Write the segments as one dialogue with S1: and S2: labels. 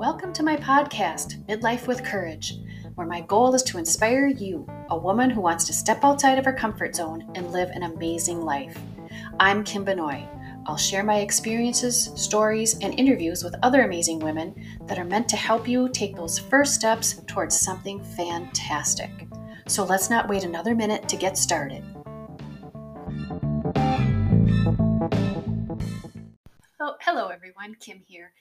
S1: Welcome to my podcast, Midlife with Courage, where my goal is to inspire you, a woman who wants to step outside of her comfort zone and live an amazing life. I'm Kim Benoit. I'll share my experiences, stories, and interviews with other amazing women that are meant to help you take those first steps towards something fantastic. So let's not wait another minute to get started. Oh, hello everyone, Kim here.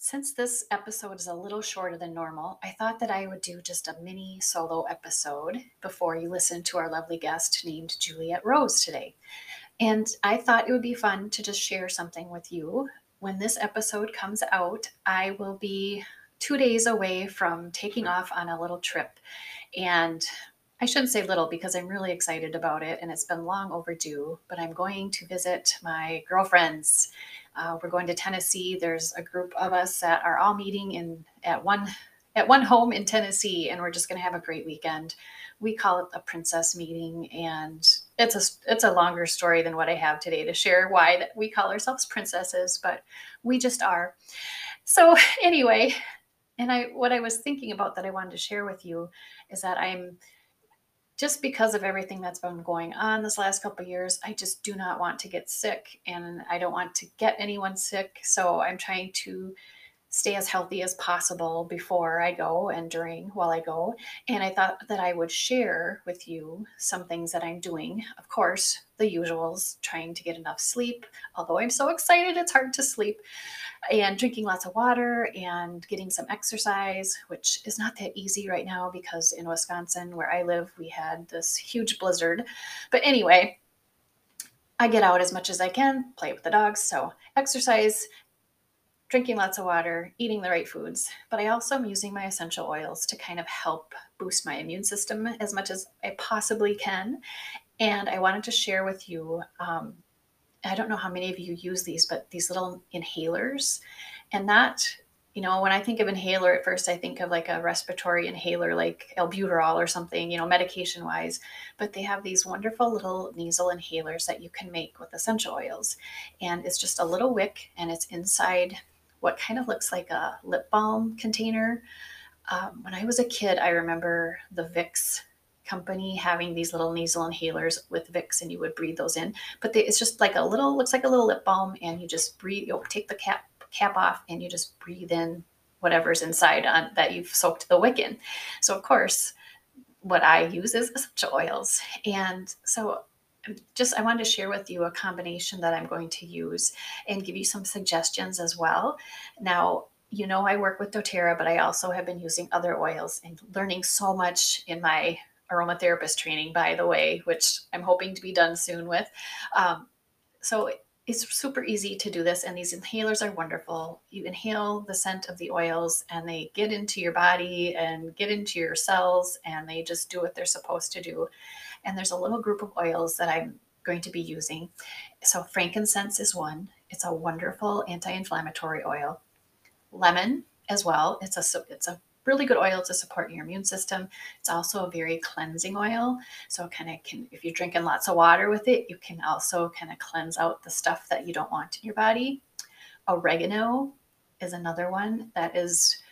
S1: Since this episode is a little shorter than normal, I thought that I would do just a mini solo episode before you listen to our lovely guest named Juliet Rose today. And I thought it would be fun to just share something with you. When this episode comes out, I will be two days away from taking off on a little trip. And I shouldn't say little because I'm really excited about it and it's been long overdue, but I'm going to visit my girlfriends uh, we're going to Tennessee. There's a group of us that are all meeting in at one at one home in Tennessee, and we're just going to have a great weekend. We call it a princess meeting, and it's a it's a longer story than what I have today to share. Why that we call ourselves princesses, but we just are. So anyway, and I what I was thinking about that I wanted to share with you is that I'm just because of everything that's been going on this last couple years, I just do not want to get sick and I don't want to get anyone sick. So I'm trying to stay as healthy as possible before I go and during while I go. And I thought that I would share with you some things that I'm doing. Of course, the usuals, trying to get enough sleep, although I'm so excited it's hard to sleep, and drinking lots of water and getting some exercise, which is not that easy right now because in Wisconsin, where I live, we had this huge blizzard. But anyway, I get out as much as I can, play with the dogs. So, exercise, drinking lots of water, eating the right foods, but I also am using my essential oils to kind of help boost my immune system as much as I possibly can. And I wanted to share with you um, I don't know how many of you use these, but these little inhalers. And that, you know, when I think of inhaler at first, I think of like a respiratory inhaler, like albuterol or something, you know, medication wise. But they have these wonderful little nasal inhalers that you can make with essential oils. And it's just a little wick and it's inside what kind of looks like a lip balm container. Um, when I was a kid, I remember the Vicks company having these little nasal inhalers with Vicks, and you would breathe those in. But they, it's just like a little, looks like a little lip balm, and you just breathe. You take the cap cap off, and you just breathe in whatever's inside on, that you've soaked the wick in. So of course, what I use is essential oils, and so just I wanted to share with you a combination that I'm going to use and give you some suggestions as well. Now, you know, I work with doTERRA, but I also have been using other oils and learning so much in my aromatherapist training, by the way, which I'm hoping to be done soon with. Um, so it's super easy to do this, and these inhalers are wonderful. You inhale the scent of the oils, and they get into your body and get into your cells, and they just do what they're supposed to do. And there's a little group of oils that I'm going to be using. So, frankincense is one, it's a wonderful anti inflammatory oil. Lemon as well. It's a it's a really good oil to support your immune system. It's also a very cleansing oil. So kind of can if you're drinking lots of water with it, you can also kind of cleanse out the stuff that you don't want in your body. Oregano is another one that is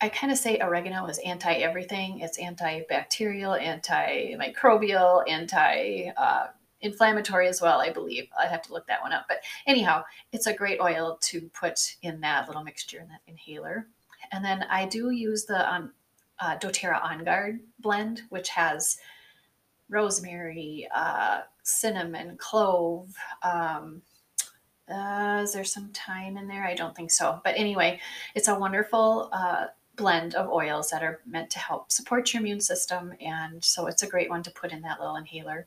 S1: I kind of say oregano is anti everything. It's antibacterial, antimicrobial, anti uh, inflammatory as well, I believe. I'd have to look that one up. But anyhow, it's a great oil to put in that little mixture in that inhaler. And then I do use the um, uh, doTERRA On Guard blend, which has rosemary, uh, cinnamon, clove. Um, uh, is there some thyme in there? I don't think so. But anyway, it's a wonderful uh, blend of oils that are meant to help support your immune system. And so it's a great one to put in that little inhaler.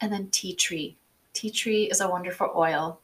S1: And then tea tree. Tea tree is a wonderful oil.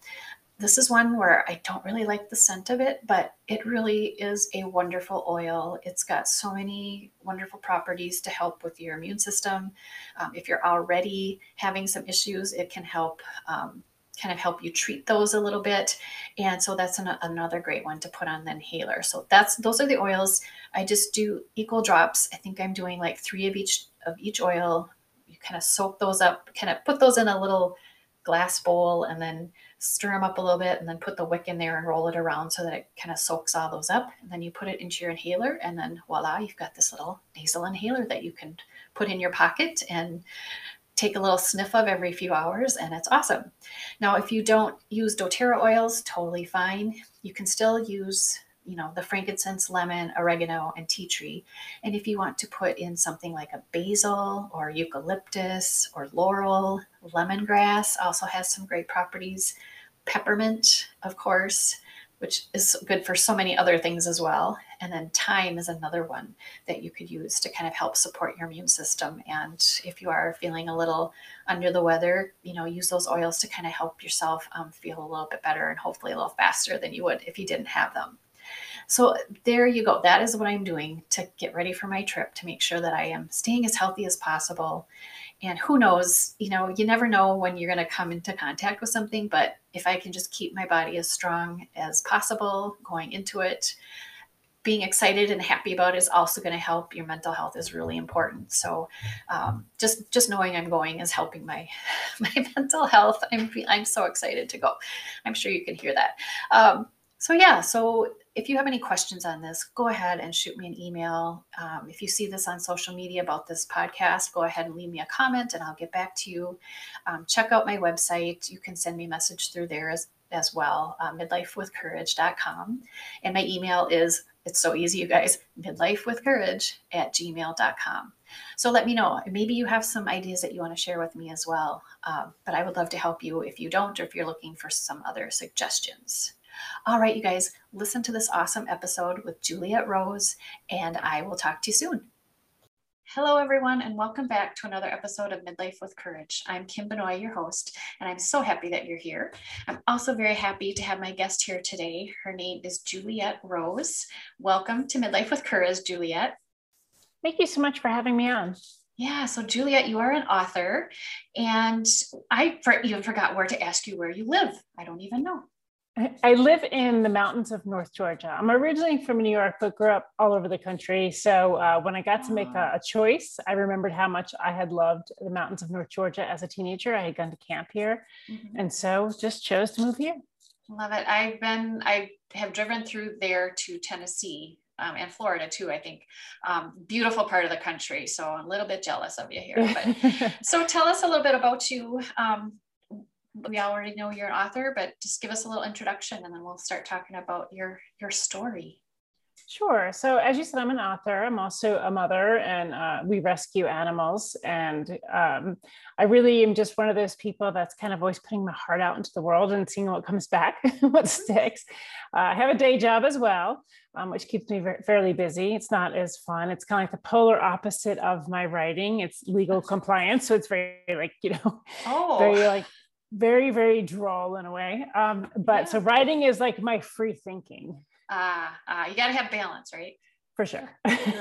S1: This is one where I don't really like the scent of it, but it really is a wonderful oil. It's got so many wonderful properties to help with your immune system. Um, if you're already having some issues, it can help um, kind of help you treat those a little bit. And so that's an, another great one to put on the inhaler. So that's those are the oils. I just do equal drops. I think I'm doing like three of each of each oil. You kind of soak those up, kind of put those in a little glass bowl and then stir them up a little bit and then put the wick in there and roll it around so that it kind of soaks all those up. And then you put it into your inhaler and then voila, you've got this little nasal inhaler that you can put in your pocket and take a little sniff of every few hours and it's awesome. Now, if you don't use doTERRA oils, totally fine. You can still use you know, the frankincense, lemon, oregano, and tea tree. And if you want to put in something like a basil or eucalyptus or laurel, lemongrass also has some great properties. Peppermint, of course, which is good for so many other things as well. And then thyme is another one that you could use to kind of help support your immune system. And if you are feeling a little under the weather, you know, use those oils to kind of help yourself um, feel a little bit better and hopefully a little faster than you would if you didn't have them. So there you go. That is what I'm doing to get ready for my trip to make sure that I am staying as healthy as possible. And who knows, you know, you never know when you're going to come into contact with something, but if I can just keep my body as strong as possible going into it, being excited and happy about it is also going to help. Your mental health is really important. So um, just just knowing i'm going is helping my my mental health. I'm i'm so excited to go. I'm sure you can hear that. Um, so yeah so if you have any questions on this, go ahead and shoot me an email. Um, if you see this on social media about this podcast, go ahead and leave me a comment and I'll get back to you. Um, check out my website. You can send me a message through there as, as well, uh, midlifewithcourage.com. And my email is, it's so easy, you guys, midlifewithcourage at gmail.com. So let me know. Maybe you have some ideas that you want to share with me as well. Um, but I would love to help you if you don't, or if you're looking for some other suggestions. All right, you guys, listen to this awesome episode with Juliet Rose, and I will talk to you soon. Hello, everyone, and welcome back to another episode of Midlife with Courage. I'm Kim Benoit, your host, and I'm so happy that you're here. I'm also very happy to have my guest here today. Her name is Juliet Rose. Welcome to Midlife with Courage, Juliet.
S2: Thank you so much for having me on.
S1: Yeah, so Juliet, you are an author, and I even forgot where to ask you where you live. I don't even know.
S2: I live in the mountains of North Georgia. I'm originally from New York, but grew up all over the country. So uh, when I got to make a, a, choice, I remembered how much I had loved the mountains of North Georgia as a teenager. I had gone to camp here, mm-hmm. and so just chose to move here.
S1: Love it. I've been, I have driven through there to Tennessee um, and Florida too. I think um, beautiful part of the country. So I'm a little bit jealous of you here. But so tell us a little bit about you. Um, we already know you're an author, but just give us a little introduction and then we'll start talking about your your story.
S2: Sure. So, as you said, I'm an author. I'm also a mother, and uh, we rescue animals. And um, I really am just one of those people that's kind of always putting my heart out into the world and seeing what comes back, what sticks. Uh, I have a day job as well, um, which keeps me very, fairly busy. It's not as fun. It's kind of like the polar opposite of my writing. It's legal compliance, so it's very like you know, oh. very like very very droll in a way. Um, but yeah. so writing is like my free thinking.
S1: Ah uh, uh, you got to have balance right?
S2: For sure.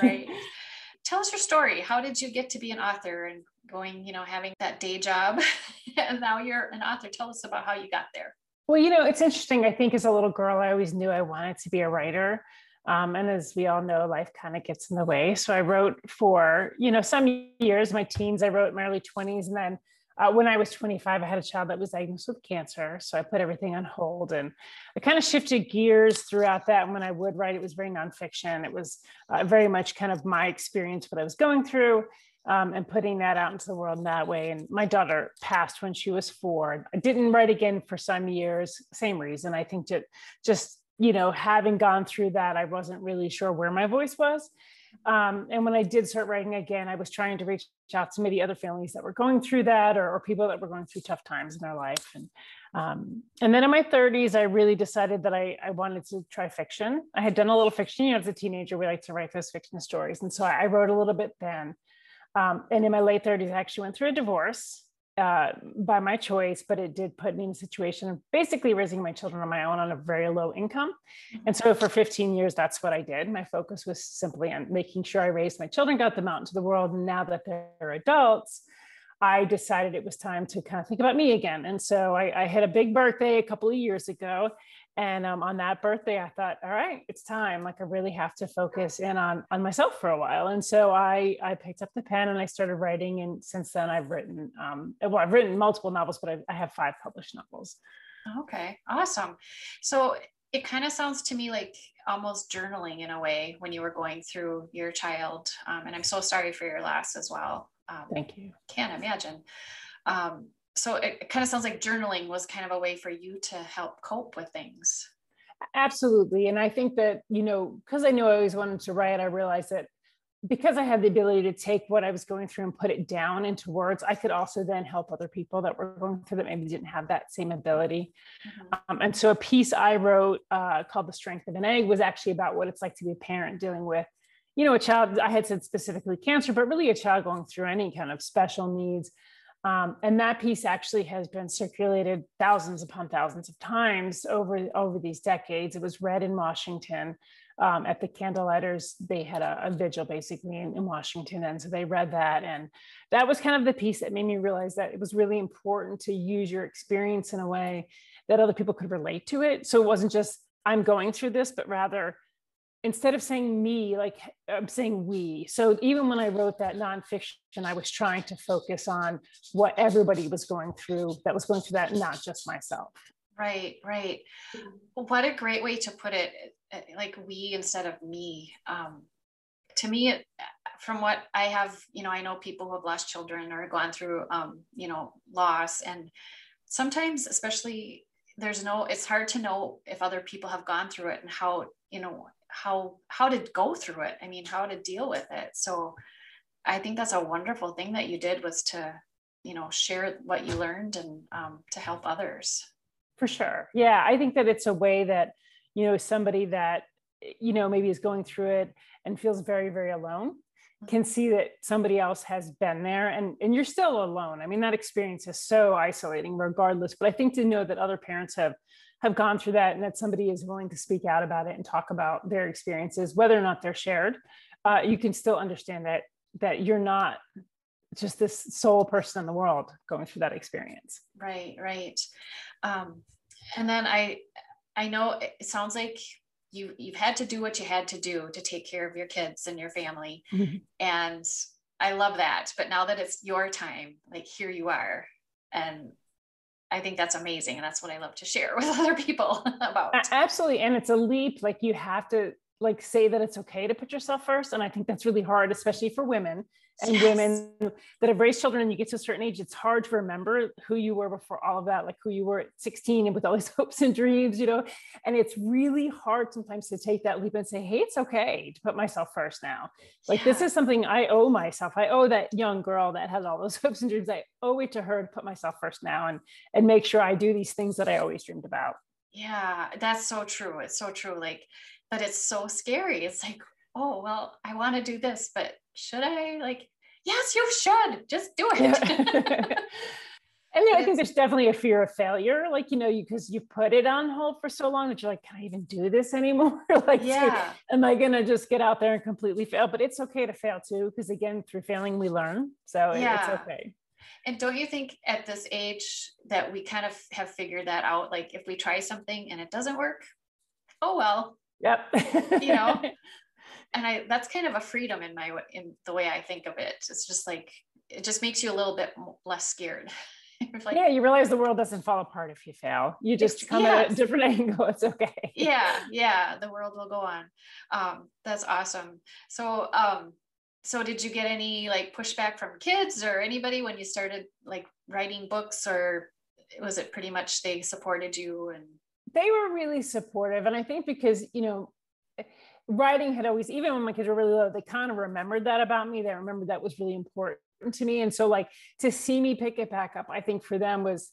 S1: Right. Tell us your story. How did you get to be an author and going you know having that day job? And now you're an author. Tell us about how you got there.
S2: Well you know it's interesting. I think as a little girl i always knew i wanted to be a writer. Um, and as we all know life kind of gets in the way. So i wrote for you know some years my teens i wrote my early 20s and then uh, when I was 25, I had a child that was diagnosed with cancer. So I put everything on hold and I kind of shifted gears throughout that. And when I would write, it was very nonfiction. It was uh, very much kind of my experience, what I was going through. Um, and putting that out into the world in that way. And my daughter passed when she was four. I didn't write again for some years, same reason. I think that just, you know, having gone through that, I wasn't really sure where my voice was. Um, and when I did start writing again, I was trying to reach out to maybe other families that were going through that or, or people that were going through tough times in their life. And, um, and then in my 30s, I really decided that I, I wanted to try fiction. I had done a little fiction, you know, as a teenager, we like to write those fiction stories. And so I, I wrote a little bit then. Um, and in my late 30s, I actually went through a divorce uh, by my choice, but it did put me in a situation of basically raising my children on my own on a very low income. And so for 15 years, that's what I did. My focus was simply on making sure I raised my children, got them out into the world. And now that they're adults, I decided it was time to kind of think about me again. And so I, I had a big birthday a couple of years ago. And um, on that birthday, I thought, all right, it's time. Like I really have to focus in on on myself for a while. And so I I picked up the pen and I started writing. And since then, I've written um, well, I've written multiple novels, but I, I have five published novels.
S1: Okay, awesome. So it kind of sounds to me like almost journaling in a way when you were going through your child. Um, and I'm so sorry for your loss as well.
S2: Um, Thank you.
S1: Can't imagine. Um, so it, it kind of sounds like journaling was kind of a way for you to help cope with things.
S2: Absolutely. And I think that, you know, because I knew I always wanted to write, I realized that because I had the ability to take what I was going through and put it down into words, I could also then help other people that were going through that maybe didn't have that same ability. Mm-hmm. Um, and so a piece I wrote uh, called The Strength of an Egg was actually about what it's like to be a parent dealing with, you know, a child, I had said specifically cancer, but really a child going through any kind of special needs. Um, and that piece actually has been circulated thousands upon thousands of times over, over these decades. It was read in Washington um, at the candlelighters. They had a, a vigil basically in, in, Washington. And so they read that. And that was kind of the piece that made me realize that it was really important to use your experience in a way that other people could relate to it. So it wasn't just, I'm going through this, but rather, instead of saying me, like I'm saying we. So even when I wrote that nonfiction, I was trying to focus on what everybody was going through that was going through that, not just myself.
S1: Right, right. What a great way to put it. Like we instead of me. Um, to me, from what I have, you know, I know people who have lost children or gone through, um, you know, loss, and sometimes, especially, there's no. It's hard to know if other people have gone through it and how, you know, how how to go through it. I mean how to deal with it. So i think that's a wonderful thing that you did was to you know share what you learned and um, to help others.
S2: For sure. Yeah i think that it's a way that you know somebody that you know maybe is going through it and feels very very alone mm-hmm. can see that somebody else has been there and and you're still alone. I mean that experience is so isolating regardless but i think to know that other parents have have gone through that and that somebody is willing to speak out about it and talk about their experiences whether or not they're shared uh, you can still understand that that you're not just this sole person in the world going through that experience.
S1: Right right. Um, and then i i know it sounds like you you've had to do what you had to do to take care of your kids and your family. Mm-hmm. and i love that. But now that it's your time like here you are. And I think that's amazing. And that's what I love to share with other people about.
S2: Absolutely. And it's a leap. Like you have to like say that it's okay to put yourself first. And I think that's really hard, especially for women and yes. women that have raised children and you get to a certain age, it's hard to remember who you were before all of that, like who you were at 16 and with all these hopes and dreams, you know. And it's really hard sometimes to take that leap and say, hey, it's okay to put myself first now. Like yeah. this is something I owe myself. I owe that young girl that has all those hopes and dreams. I owe it to her to put myself first now and and make sure I do these things that I always dreamed about.
S1: Yeah, that's so true. It's so true. Like, but it's so scary. It's like, oh, well, I want to do this, but should I? Like, yes, you should just do it. Yeah.
S2: And I think there's definitely a fear of failure, like you know, because you, you put it on hold for so long that you're like, can I even do this anymore? like, yeah, am I gonna just get out there and completely fail? But it's okay to fail too, because again, through failing we learn. So yeah. it's okay.
S1: And don't you think at this age that we kind of have figured that out? Like, if we try something and it doesn't work, oh well.
S2: Yep.
S1: you know, and I that's kind of a freedom in my in the way I think of it. It's just like it just makes you a little bit less scared.
S2: like, yeah, you realize the world doesn't fall apart if you fail. You just come yes. at a different angle. It's okay.
S1: yeah, yeah, the world will go on. Um, that's awesome. So, um, so did you get any like pushback from kids or anybody when you started like writing books, or was it pretty much they supported you and?
S2: They were really supportive, and I think because you know writing had always, even when my kids were really little, they kind of remembered that about me. They remembered that was really important to me. And so, like, to see me pick it back up, I think for them was,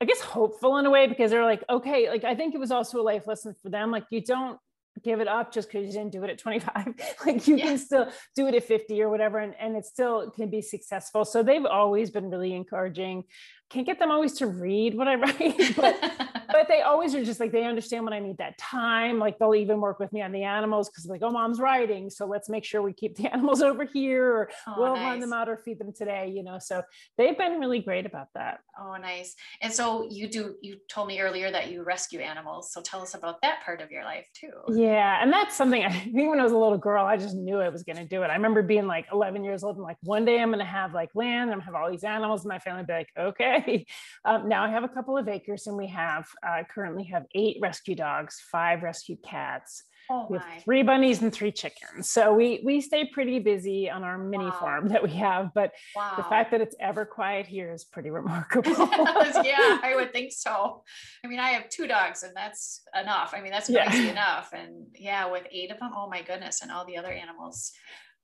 S2: I guess, hopeful in a way because they're like, okay, like, I think it was also a life lesson for them. Like, you don't give it up just because you didn't do it at 25 like you yeah. can still do it at 50 or whatever and, and it still can be successful so they've always been really encouraging can't get them always to read what i write but but they always are just like they understand when I need that time. Like they'll even work with me on the animals because like, oh, mom's writing, so let's make sure we keep the animals over here, or oh, we'll nice. run them out or feed them today. You know, so they've been really great about that.
S1: Oh, nice. And so you do. You told me earlier that you rescue animals. So tell us about that part of your life too.
S2: Yeah, and that's something I think when I was a little girl, I just knew I was going to do it. I remember being like 11 years old and like one day I'm going to have like land. And I'm to have all these animals. And my family be like, okay. Um, now I have a couple of acres and we have uh, currently have eight rescue dogs, five rescued cats. Oh have three bunnies and three chickens. So we we stay pretty busy on our mini wow. farm that we have. But wow. the fact that it's ever quiet here is pretty remarkable.
S1: yeah, I would think so. I mean, I have two dogs and that's enough. I mean, that's yeah. enough. And yeah, with eight of them, oh my goodness, and all the other animals.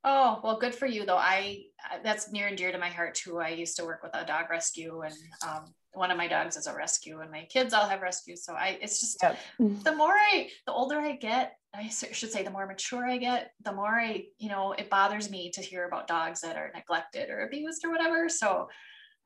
S1: Oh, well, good for you though. I that's near and dear to my heart too. I used to work with a dog rescue and um, one of my dogs is a rescue and my kids all have rescues. So I, it's just yep. the more I, the older I get, I should say the more mature I get, the more I, you know, it bothers me to hear about dogs that are neglected or abused or whatever. So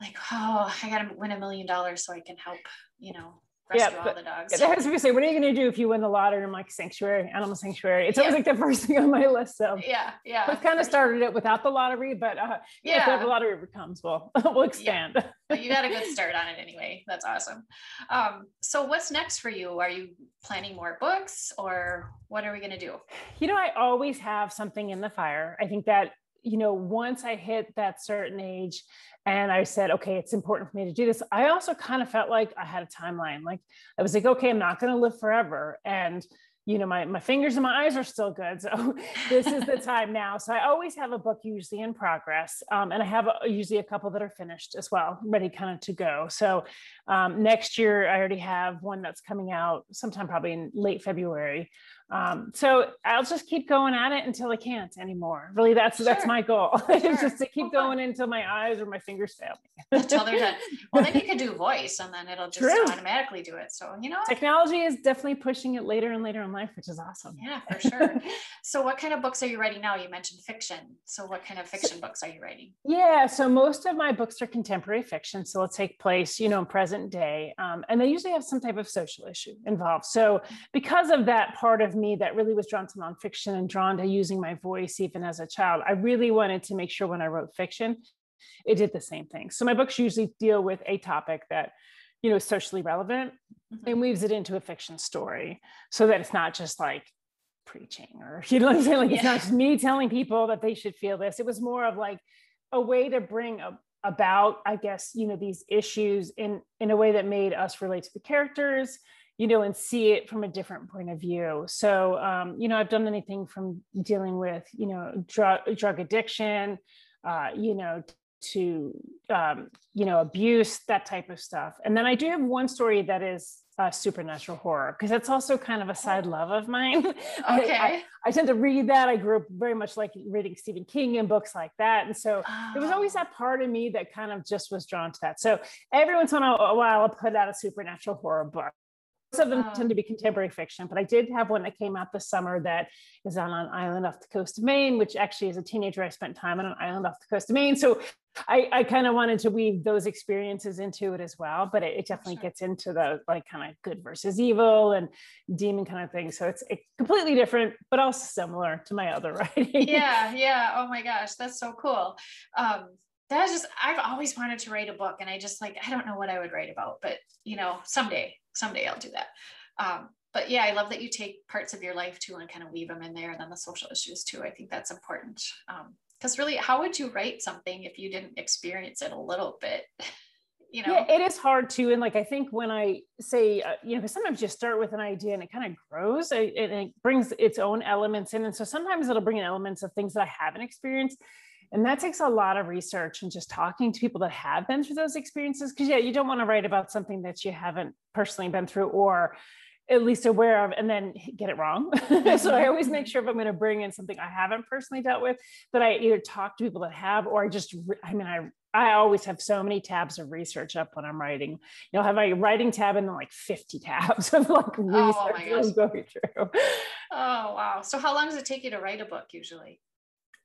S1: like, oh, I got to win a million dollars so I can help, you know, yeah, all the dogs.
S2: I was gonna say, what are you gonna do if you win the lottery? I'm like sanctuary, animal sanctuary. It's always like the first thing on my list. So
S1: yeah, yeah.
S2: We've kind of started sure. it without the lottery, but uh, yeah, if the lottery comes, we'll we'll expand. Yeah.
S1: But you got a good start on it anyway. That's awesome. Um, so what's next for you? Are you planning more books, or what are we gonna do?
S2: You know, I always have something in the fire. I think that you know, once I hit that certain age and I said, okay, it's important for me to do this, I also kind of felt like I had a timeline. Like I was like, okay, I'm not going to live forever. And, you know, my, my fingers and my eyes are still good. So this is the time now. So I always have a book usually in progress. Um, and I have a, usually a couple that are finished as well, ready kind of to go. So um, next year, I already have one that's coming out sometime probably in late February. Um, so I'll just keep going at it until I can't anymore. Really, that's sure. that's my goal. Sure. just to keep going until my eyes or my fingers fail
S1: me. until they're done. Well, then you could do voice, and then it'll just True. automatically do it. So you know,
S2: technology is definitely pushing it later and later in life, which is awesome.
S1: Yeah, for sure. so, what kind of books are you writing now? You mentioned fiction. So, what kind of fiction books are you writing?
S2: Yeah, so most of my books are contemporary fiction, so it'll take place, you know, in present day, um, and they usually have some type of social issue involved. So, because of that part of me that really was drawn to nonfiction and drawn to using my voice even as a child. I really wanted to make sure when I wrote fiction, it did the same thing. So my books usually deal with a topic that, you know, is socially relevant mm-hmm. and weaves it into a fiction story so that it's not just like preaching or you know what I'm saying? Like yeah. it's not just me telling people that they should feel this. It was more of like a way to bring a, about, I guess, you know, these issues in in a way that made us relate to the characters you know, and see it from a different point of view. So, um, you know, I've done anything from dealing with, you know, drug drug addiction, uh, you know, to um, you know, abuse, that type of stuff. And then I do have one story that is uh, supernatural horror because that's also kind of a side love of mine.
S1: Okay. I,
S2: I, I, tend to read that. I grew up very much like reading Stephen King and books like that. And so oh. there was always that part of me that kind of just was drawn to that. So every once in a while, I'll put out a supernatural horror book of them tend to be contemporary fiction, but I did have one that came out this summer that is on an island off the coast of Maine, which actually as a teenager, I spent time on an island off the coast of Maine. So I, I kind of wanted to weave those experiences into it as well, but it, it definitely sure. gets into the like kind of good versus evil and demon kind of thing. So it's, it's completely different, but also similar to my other writing.
S1: Yeah. Yeah. Oh my gosh. That's so cool. Um, that's just I've always wanted to write a book and I just like I don't know what I would write about, but you know, someday, someday I'll do that. Um, but yeah, I love that you take parts of your life too and kind of weave them in there and then the social issues too. I think that's important. because um, really, how would you write something if you didn't experience it a little bit? you know
S2: yeah, it is hard to and like i think when i say uh, you know sometimes you start with an idea and it kind of grows and it brings its own elements in and so sometimes it'll bring in elements of things that i haven't experienced and that takes a lot of research and just talking to people that have been through those experiences. Because, yeah, you don't want to write about something that you haven't personally been through or at least aware of and then get it wrong. so I always make mm-hmm. sure if I'm going to bring in something I haven't personally dealt with, that I either talk to people that have or I just, I mean, I I always have so many tabs of research up when I'm writing. You know, have my writing tab and then like 50 tabs of like research oh I'm going through.
S1: Oh wow. So how long does it take you to write a book usually?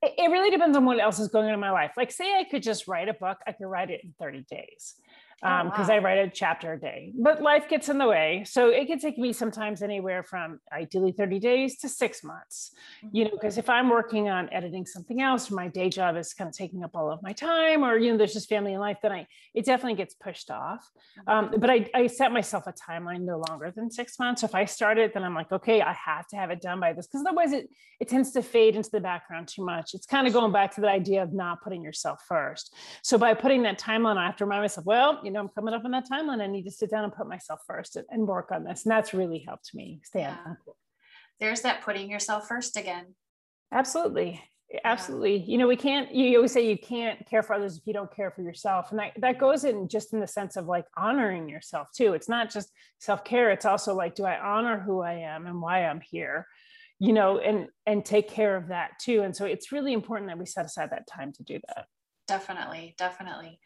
S2: It really depends on what else is going on in my life. Like, say I could just write a book, I could write it in 30 days. Because um, oh, wow. I write a chapter a day. But life gets in the way, so it can take me sometimes anywhere from ideally thirty days to six months. Mm-hmm. You know, because if I'm working on editing something else, or my day job is kind of taking up all of my time, or you know, there's just family and life, then I it definitely gets pushed off. Um, mm-hmm. but I, I set myself a timeline no longer than six months. So if I start it, then I'm like, okay, I have to have it done by this, because otherwise it it tends to fade into the background too much. It's kind of going back to the idea of not putting yourself first. So by putting that timeline, I have to remind myself, well you know, I'm coming up on that timeline. I need to sit down and put myself first and work on this. And that's really helped me stay yeah. on.
S1: There's that putting yourself first again.
S2: Absolutely. Absolutely. Yeah. You know, we can't, you always say you can't care for others if you don't care for yourself. And that, that goes in just in the sense of like honoring yourself too. It's not just self care, it's also like, do I honor who I am and why I'm here? You know, and and take care of that too. And so it's really important that we set aside that time to do that.
S1: Definitely, definitely.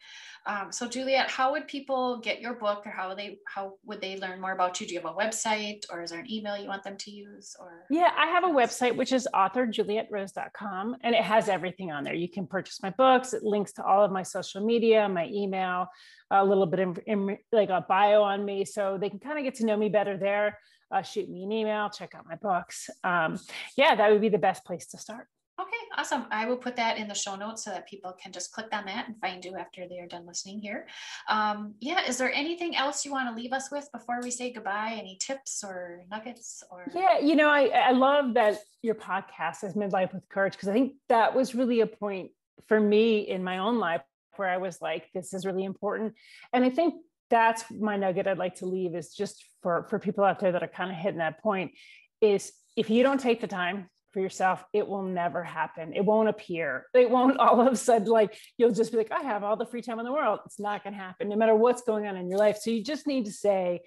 S1: Um, so Juliet, how would people get your book or how would they how would they learn more about you? Do you have a website or is there an email you want them to use or
S2: Yeah, I have a website which is authorjulietrose.com and it has everything on there. You can purchase my books, it links to all of my social media, my email, a little bit of in, like a bio on me so they can kind of get to know me better there. Uh, shoot me an email, check out my books. Um, yeah, that would be the best place to start.
S1: Okay, awesome. I will put that in the show notes so that people can just click on that and find you after they are done listening here. Um, yeah, is there anything else you want to leave us with before we say goodbye? Any tips or nuggets or?
S2: Yeah, you know, I, I love that your podcast is Midlife with Courage because I think that was really a point for me in my own life where I was like, this is really important. And I think that's my nugget I'd like to leave is just for, for people out there that are kind of hitting that point is if you don't take the time for yourself, it will never happen. It won't appear. It won't all of a sudden, like, you'll just be like, I have all the free time in the world. It's not going to happen, no matter what's going on in your life. So you just need to say,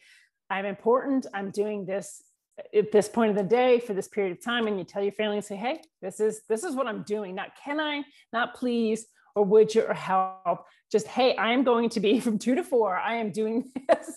S2: I'm important. I'm doing this uh, at this point of the day for this period of time. And you tell your family and say, Hey, this is, this is what I'm doing. Not can I, not please, or would you, or help. Just, Hey, I am going to be from two to four. I am doing this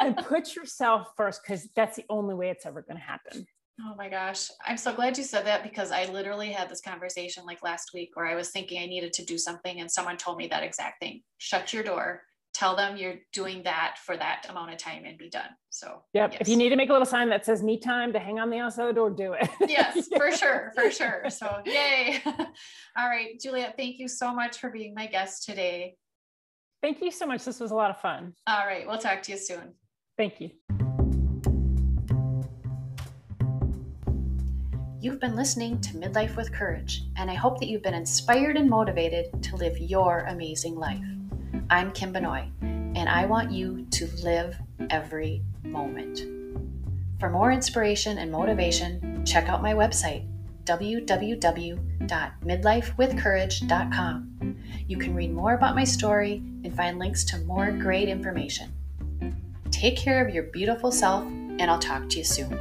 S2: and put yourself first because that's the only way it's ever going to happen.
S1: Oh my gosh. I'm so glad you said that because I literally had this conversation like last week where I was thinking I needed to do something and someone told me that exact thing. Shut your door. Tell them you're doing that for that amount of time and be done. So,
S2: yep. Yes. If you need to make a little sign that says me time to hang on the outside door, do it.
S1: yes, for sure. For sure. So, yay. All right. Juliet, thank you so much for being my guest today.
S2: Thank you so much. This was a lot of fun.
S1: All right. We'll talk to you soon.
S2: Thank you.
S1: You've been listening to Midlife with Courage, and I hope that you've been inspired and motivated to live your amazing life. I'm Kim Benoit, and I want you to live every moment. For more inspiration and motivation, check out my website, www.midlifewithcourage.com. You can read more about my story and find links to more great information. Take care of your beautiful self, and I'll talk to you soon.